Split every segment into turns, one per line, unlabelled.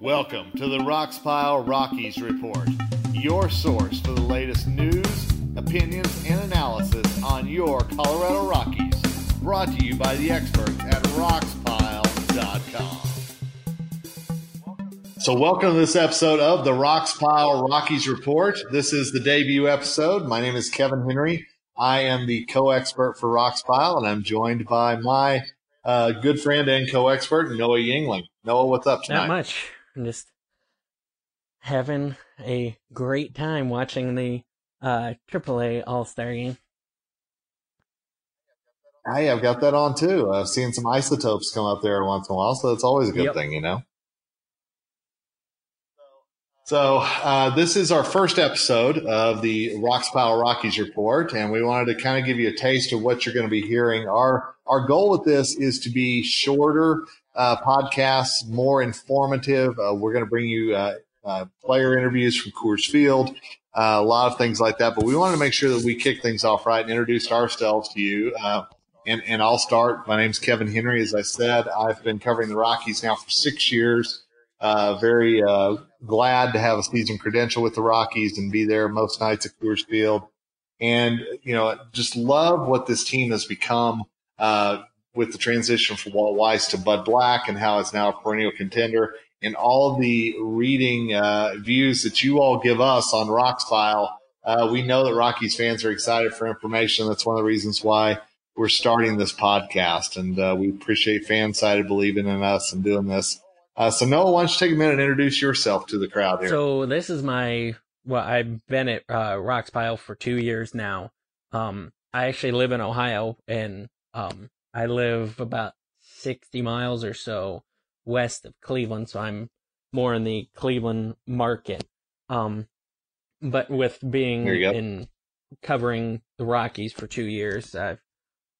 Welcome to the Roxpile Rockies Report, your source for the latest news, opinions, and analysis on your Colorado Rockies. Brought to you by the experts at roxpile.com. So, welcome to this episode of the Roxpile Rockies Report. This is the debut episode. My name is Kevin Henry. I am the co expert for Roxpile, and I'm joined by my uh, good friend and co expert, Noah Yingling. Noah, what's up tonight?
Not much. I'm just having a great time watching the uh, AAA All Star game.
Hey, I've got that on too. I've seen some isotopes come up there once in a while, so that's always a good
Yep.
thing, you know. So uh, this is our first episode of the Roxpile Rockies report, and we wanted to kind of give you a taste of what you're going to be hearing. Our our goal with this is to be shorter uh, podcasts, more informative. Uh, we're going to bring you uh, uh, player interviews from Coors Field, uh, a lot of things like that. But we wanted to make sure that we kick things off right and introduce ourselves to you. And, and I'll start. My name's Kevin Henry. As I said, I've been covering the Rockies now for six years. Uh, very uh, glad to have a season credential with the Rockies and be there most nights at Coors Field. And, you know, just love what this team has become uh, with the transition from Walt Weiss to Bud Black and how it's now a perennial contender and all the reading uh, views that you all give us on Roxpile. Uh, we know that Rockies fans are excited for information. That's one of the reasons why we're starting this podcast. And uh, we appreciate Fansided believing in us and doing this. Uh, so, Noah, why don't you take a minute and introduce yourself to the crowd here?
So this is my well, I've been at uh, Roxpile for two years now. Um, I actually live in Ohio, and um, I live about sixty miles or so west of Cleveland, so I'm more in the Cleveland market. Um, but with being
There you go.
in covering the Rockies for two years, I've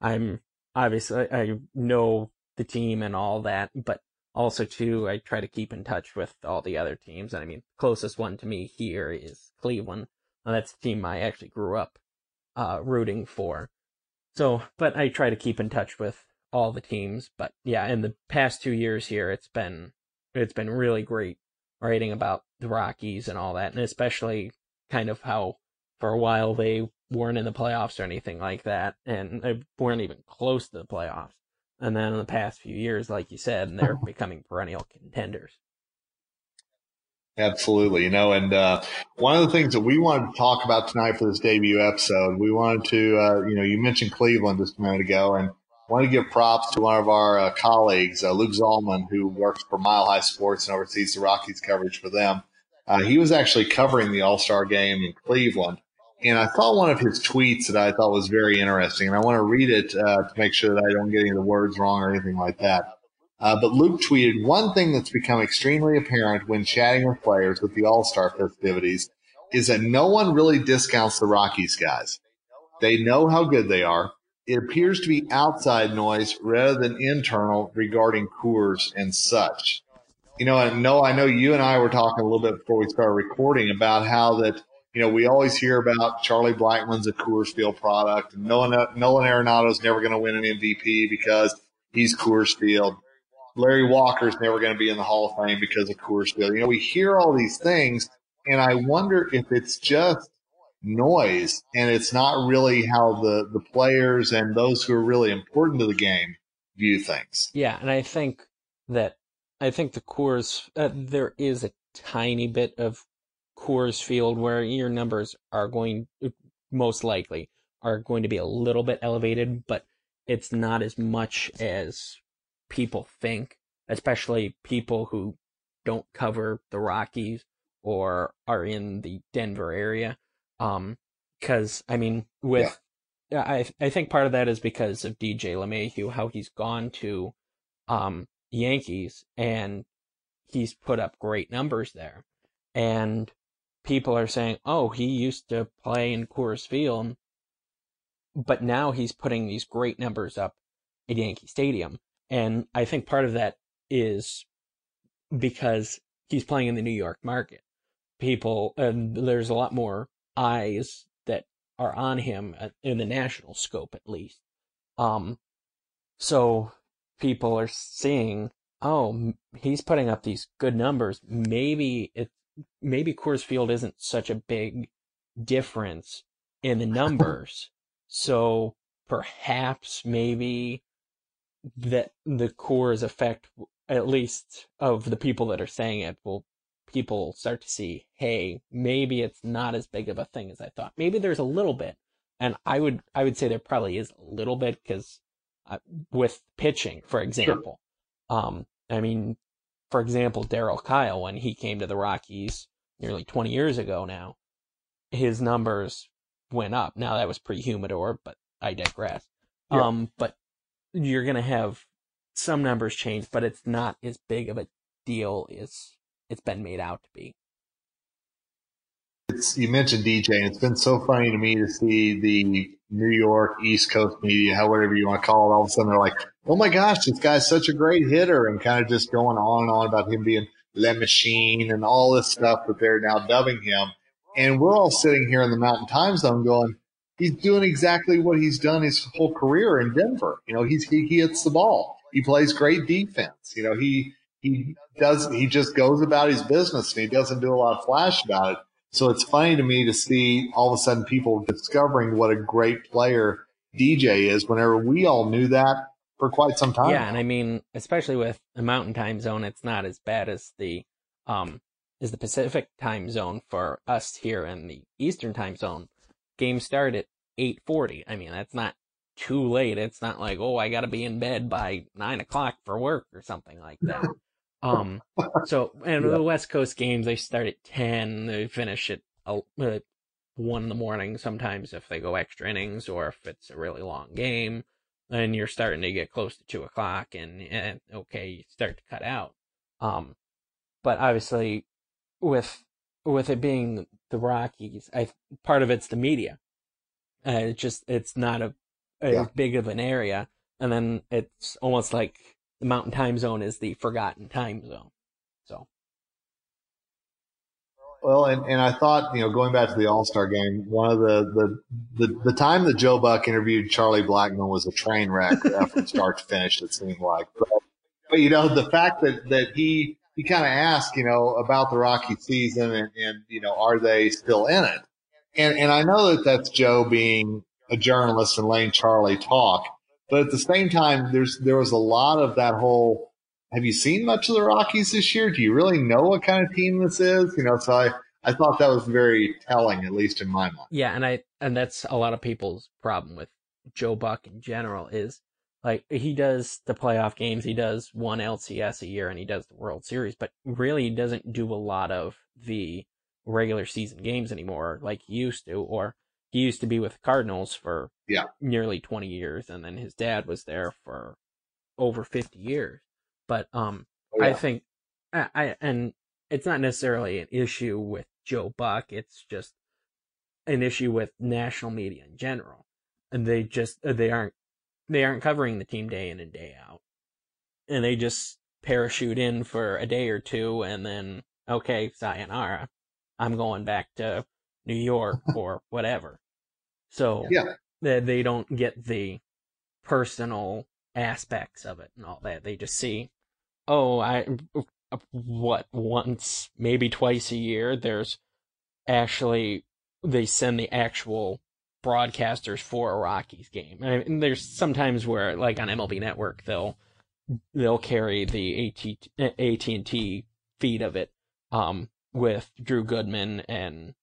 I'm obviously I know the team and all that, but also too I try to keep in touch with all the other teams. And I mean, closest one to me here is Cleveland. And that's the team I actually grew up uh rooting for. So, but I try to keep in touch with all the teams. But yeah, in the past two years here, it's been it's been really great writing about the Rockies and all that, and especially kind of how for a while they weren't in the playoffs or anything like that, and they weren't even close to the playoffs. And then in the past few years, like you said, and they're becoming perennial contenders.
Absolutely. You know, and uh, one of the things that we wanted to talk about tonight for this debut episode, we wanted to, uh, you know, you mentioned Cleveland just a minute ago, and wanted to give props to one of our uh, colleagues, uh, Luke Zollman, who works for Mile High Sports and oversees the Rockies coverage for them. Uh, he was actually covering the All Star game in Cleveland. And I saw one of his tweets that I thought was very interesting, and I want to read it uh, to make sure that I don't get any of the words wrong or anything like that. Uh, but Luke tweeted one thing that's become extremely apparent when chatting with players with the All Star festivities is that no one really discounts the Rockies guys. They know how good they are. It appears to be outside noise rather than internal regarding Coors and such. You know, and no, I know you and I were talking a little bit before we started recording about how that, you know, we always hear about Charlie Blackmon's a Coors Field product and Nolan, Nolan Arenado's never going to win an MVP because he's Coors Field. Larry Walker's never going to be in the Hall of Fame because of Coors Field. You know, we hear all these things, and I wonder if it's just noise and it's not really how the, the players and those who are really important to the game view things.
Yeah, and I think that I think the Coors uh, there is a tiny bit of Coors Field where your numbers are going most likely are going to be a little bit elevated, but it's not as much as people think, especially people who don't cover the Rockies or are in the Denver area. Um, cause I mean, with, yeah. I, I think part of that is because of DJ LeMahieu, how he's gone to, um, Yankees and he's put up great numbers there. And people are saying, oh, he used to play in Coors Field, but now he's putting these great numbers up at Yankee Stadium. And I think part of that is because he's playing in the New York market. People, and there's a lot more eyes that are on him in the national scope, at least. Um, so people are seeing, oh, he's putting up these good numbers. Maybe it, maybe Coors Field isn't such a big difference in the numbers. so perhaps maybe that the Coors effect, at least of the people that are saying it, will people start to see, hey, maybe it's not as big of a thing as I thought. Maybe there's a little bit, and I would I would say there probably is a little bit because uh, with pitching, for example, sure. um, I mean, for example, Darryl Kile, when he came to the Rockies nearly 20 years ago now, his numbers went up. Now that was pre-humidor, but I digress. Yeah. Um, but you're going to have some numbers change, but it's not as big of a deal as it's been made out to be.
It's, you mentioned DJ, and it's been so funny to me to see the New York East Coast media, however you want to call it, all of a sudden they're like, "Oh my gosh, this guy's such a great hitter," and kind of just going on and on about him being Le Machine and all this stuff that they're now dubbing him. And we're all sitting here in the Mountain Time Zone going, he's doing exactly what he's done his whole career in Denver. You know, he's he, he hits the ball. He plays great defense. You know, he he does he just goes about his business and he doesn't do a lot of flash about it. So it's funny to me to see all of a sudden people discovering what a great player DJ is whenever we all knew that for quite some time.
Yeah, and I mean, especially with the mountain time zone, it's not as bad as the um as the Pacific time zone for us here in the Eastern time zone game start at 8.40. I mean, that's not too late. It's not like, oh, I gotta be in bed by nine o'clock for work or something like that. Um, so, and yeah. the West Coast games, they start at 10, they finish at uh, one in the morning sometimes if they go extra innings or if it's a really long game. And you're starting to get close to two o'clock and, and okay, you start to cut out. Um, but obviously with with it being the Rockies, I part of it's the media. Uh, it's just it's not a, a yeah. big of an area, and then it's almost like the Mountain Time Zone is the forgotten time zone. So.
Well, and, and I thought, you know, going back to the All Star game, one of the, the, the, the time that Joe Buck interviewed Charlie Blackmon was a train wreck from start to finish, it seemed like. But, but, you know, the fact that, that he he kind of asked, you know, about the Rocky season and, and, you know, are they still in it? And, and I know that that's Joe being a journalist and letting Charlie talk, but at the same time, there's, there was a lot of that whole, have you seen much of the Rockies this year? Do you really know what kind of team this is? You know, so I, I thought that was very telling, at least in my mind.
Yeah. And I, and that's a lot of people's problem with Joe Buck in general is like he does the playoff games, he does one LCS a year, and he does the World Series, but really he doesn't do a lot of the regular season games anymore like he used to, or he used to be with the Cardinals for
yeah.
nearly 20 years, and then his dad was there for over 50 years. But um, oh, yeah. I think I, I and it's not necessarily an issue with Joe Buck. It's just an issue with national media in general, and they just they aren't they aren't covering the team day in and day out. And they just parachute in for a day or two and then, okay, sayonara. I'm going back to New York or whatever. So
yeah.
they, they don't get the personal aspects of it and all that. They just see, oh, I, what, once, maybe twice a year, there's actually, they send the actual broadcasters for a Rockies game. I mean, there's sometimes where, like on MLB Network, they'll they'll carry the AT AT&T feed of it, um, with Drew Goodman and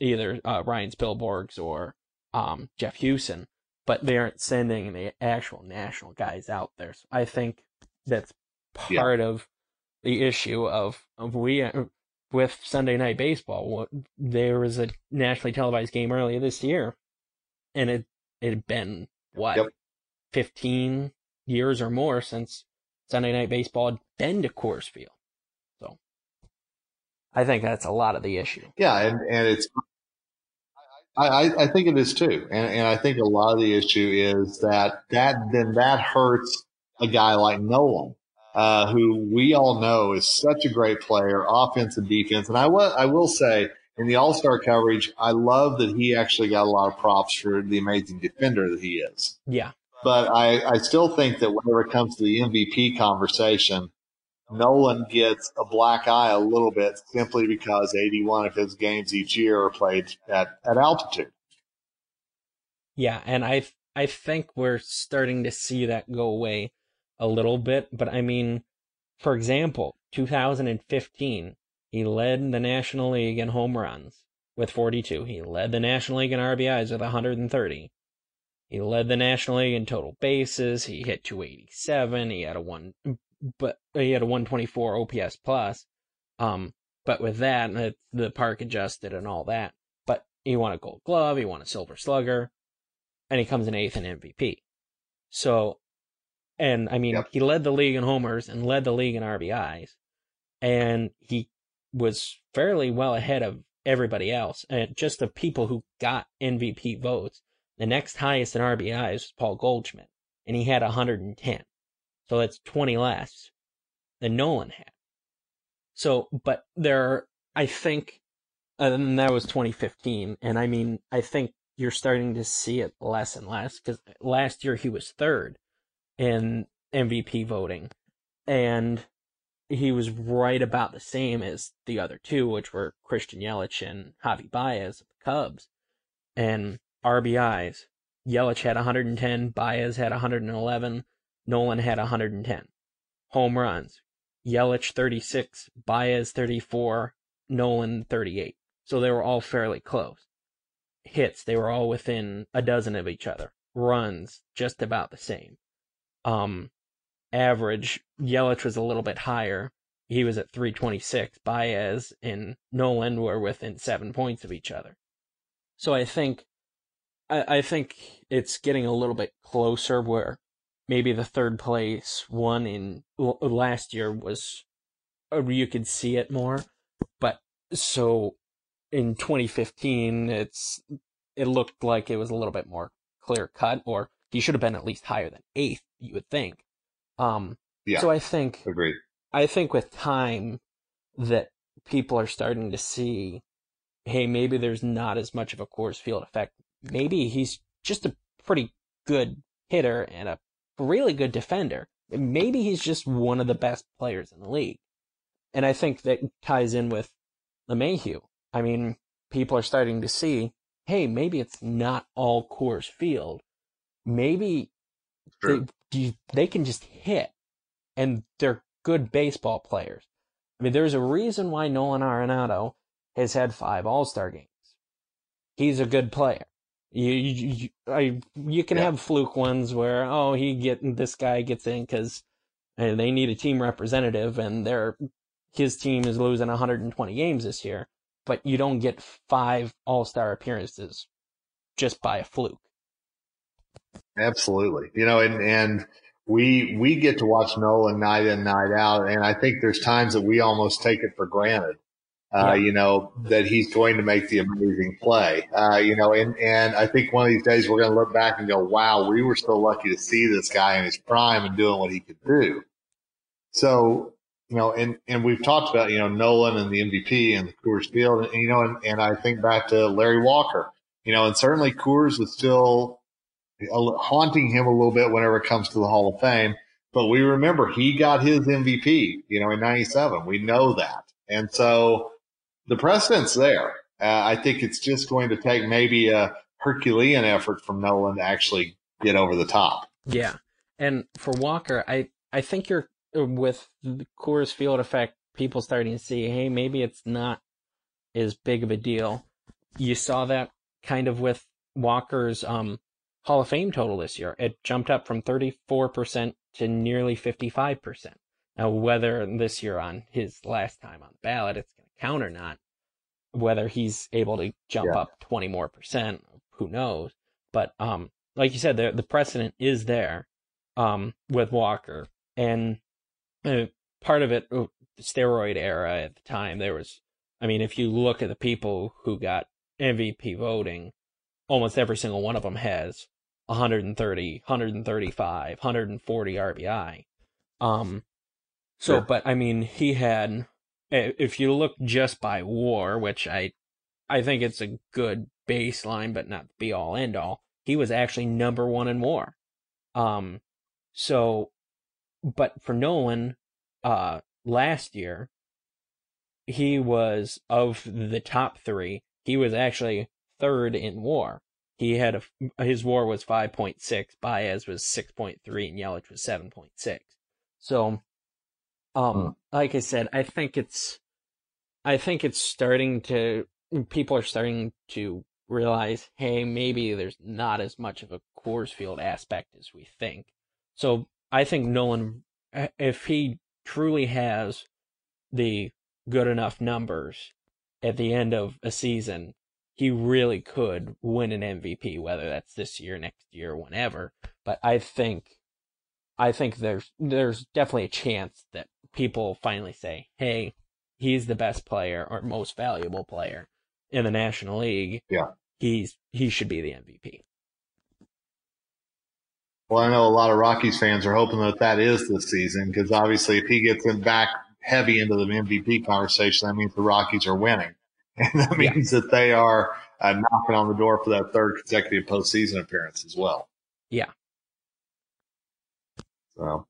either uh, Ryan Spilborghs or um, Jeff Huson, but they aren't sending the actual national guys out there. So I think that's part yeah. of the issue of, of we uh, with Sunday Night Baseball. There was a nationally televised game earlier this year, and it it had been what yep. fifteen years or more since Sunday Night Baseball had been to Coors Field. So I think that's a lot of the issue.
Yeah, and and it's I, I think it is too, and, and I think a lot of the issue is that that then that hurts a guy like Nolan uh, who we all know is such a great player, offense and defense. And I, w- I will say, in the All Star coverage, I love that he actually got a lot of props for the amazing defender that he is.
Yeah.
But I, I still think that whenever it comes to the MVP conversation, Nolan gets a black eye a little bit simply because 81 of his games each year are played at, at altitude.
Yeah, and I I think we're starting to see that go away a little bit, but I mean, for example, 2015, he led the National League in home runs with 42. He led the National League in RBIs with 130. He led the National League in total bases. He hit 287. He had a one, but he had a 124 OPS plus. Um, but with that, the, the park adjusted and all that. But he won a Gold Glove. He won a Silver Slugger, and he comes in eighth in MVP. So and I mean, yep. he led the league in homers and led the league in RBIs. And he was fairly well ahead of everybody else. And just the people who got MVP votes, the next highest in RBIs was Paul Goldschmidt. And he had 110. So that's 20 less than Nolan had. So, but there, are, I think, and that was 2015. And I mean, I think you're starting to see it less and less because last year he was third in MVP voting. And he was right about the same as the other two, which were Christian Yelich and Javi Baez of the Cubs. And RBIs, Yelich had 110, Baez had 111, Nolan had 110. Home runs, Yelich 36, Baez 34, Nolan 38. So they were all fairly close. Hits, they were all within a dozen of each other. Runs, just about the same um, average, Yelich was a little bit higher. He was at 326. Baez and Nolan were within seven points of each other. So I think, I, I think it's getting a little bit closer where maybe the third place one in last year was, you could see it more. But so in 2015, it's, it looked like it was a little bit more clear cut or he should have been at least higher than eighth, you would think. Um, yeah. So I think,
agreed.
I think with time that people are starting to see, hey, maybe there's not as much of a Coors Field effect. Maybe he's just a pretty good hitter and a really good defender. Maybe he's just one of the best players in the league. And I think that ties in with LeMahieu. I mean, people are starting to see, hey, maybe it's not all Coors Field maybe sure. they, they can just hit and they're good baseball players. I mean, there's a reason why Nolan Arenado has had five All Star games. He's a good player. You you, you, I, you can yeah. have fluke ones where oh he get this guy gets in because uh, they need a team representative and their his team is losing 120 games this year, but you don't get five All Star appearances just by a fluke.
Absolutely. You know, and, and we, we get to watch Nolan night in, night out. And I think there's times that we almost take it for granted. Uh, you know, that he's going to make the amazing play. Uh, you know, and, and I think one of these days we're going to look back and go, wow, we were so lucky to see this guy in his prime and doing what he could do. So, you know, and, and we've talked about, you know, Nolan and the MVP and the Coors Field, and, you know, and, and I think back to Larry Walker, you know, and certainly Coors was still haunting him a little bit whenever it comes to the Hall of Fame. But we remember he got his MVP, you know, in 97. We know that. And so the precedent's there. Uh, I think it's just going to take maybe a Herculean effort from Nolan to actually get over the top.
Yeah. And for Walker, I, I think you're with the Coors Field effect, people starting to see, hey, maybe it's not as big of a deal. You saw that kind of with Walker's um, Hall of Fame total this year. It jumped up from 34% to nearly 55%. Now, whether this year on his last time on the ballot it's count or not, whether he's able to jump yeah. up 20 more percent, who knows? But um, like you said, the the precedent is there um, with Walker, and uh, part of it, uh, the steroid era at the time, there was. I mean, if you look at the people who got MVP voting, almost every single one of them has 130, 135, 140 RBI. Um, so, sure. but I mean, he had, if you look just by war, which I, I think it's a good baseline, but not be all end all, he was actually number one in war. Um, so, but for Nolan, uh, last year, he was of the top three, he was actually third in war. He had a, his war was 5.6, Baez was 6.3, and Yelich was 7.6. So, um, hmm. like I said, I think it's, I think it's starting to, people are starting to realize, hey, maybe there's not as much of a Coors Field aspect as we think. So I think Nolan, if he truly has the good enough numbers at the end of a season, he really could win an MVP, whether that's this year, next year, whenever. But I think, I think there's there's definitely a chance that people finally say, hey, he's the best player or most valuable player in the National League.
Yeah.
He's he should be the MVP.
Well, I know a lot of Rockies fans are hoping that that is this season because obviously if he gets in back heavy into the MVP conversation, that means the Rockies are winning. And that means yeah. that they are uh, knocking on the door for that third consecutive postseason appearance as well.
Yeah.
So,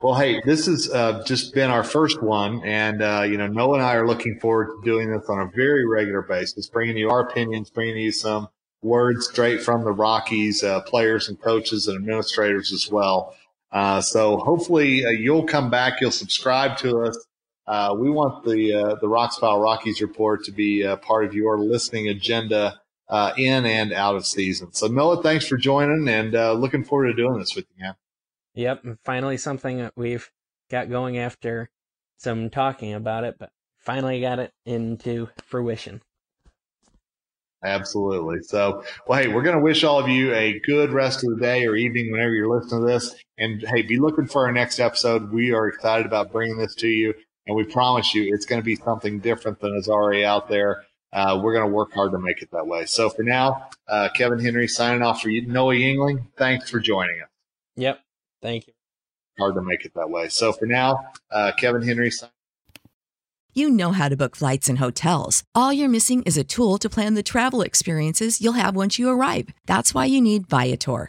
well, hey, this has uh, just been our first one, and uh, you know, Noah and I are looking forward to doing this on a very regular basis, bringing you our opinions, bringing you some words straight from the Rockies uh, players and coaches and administrators as well. Uh, so, hopefully, uh, you'll come back, you'll subscribe to us. Uh, we want the the Roxpile Rockies report to be part of your listening agenda in and out of season. So, Noah, thanks for joining, and looking forward to doing this with you, man.
Yep, and finally something that we've got going after some talking about it, but finally got it into fruition.
Absolutely. So, well, hey, we're going to wish all of you a good rest of the day or evening whenever you're listening to this. And hey, be looking for our next episode. We are excited about bringing this to you. And we promise you it's going to be something different than is already out there. Uh, we're going to work hard to make it that way. So for now, uh, Kevin Henry signing off for you, Noah Yingling. Thanks for joining us.
Yep. Thank you.
Hard to make it that way. So for now, uh, Kevin Henry.
You know how to book flights and hotels. All you're missing is a tool to plan the travel experiences you'll have once you arrive. That's why you need Viator.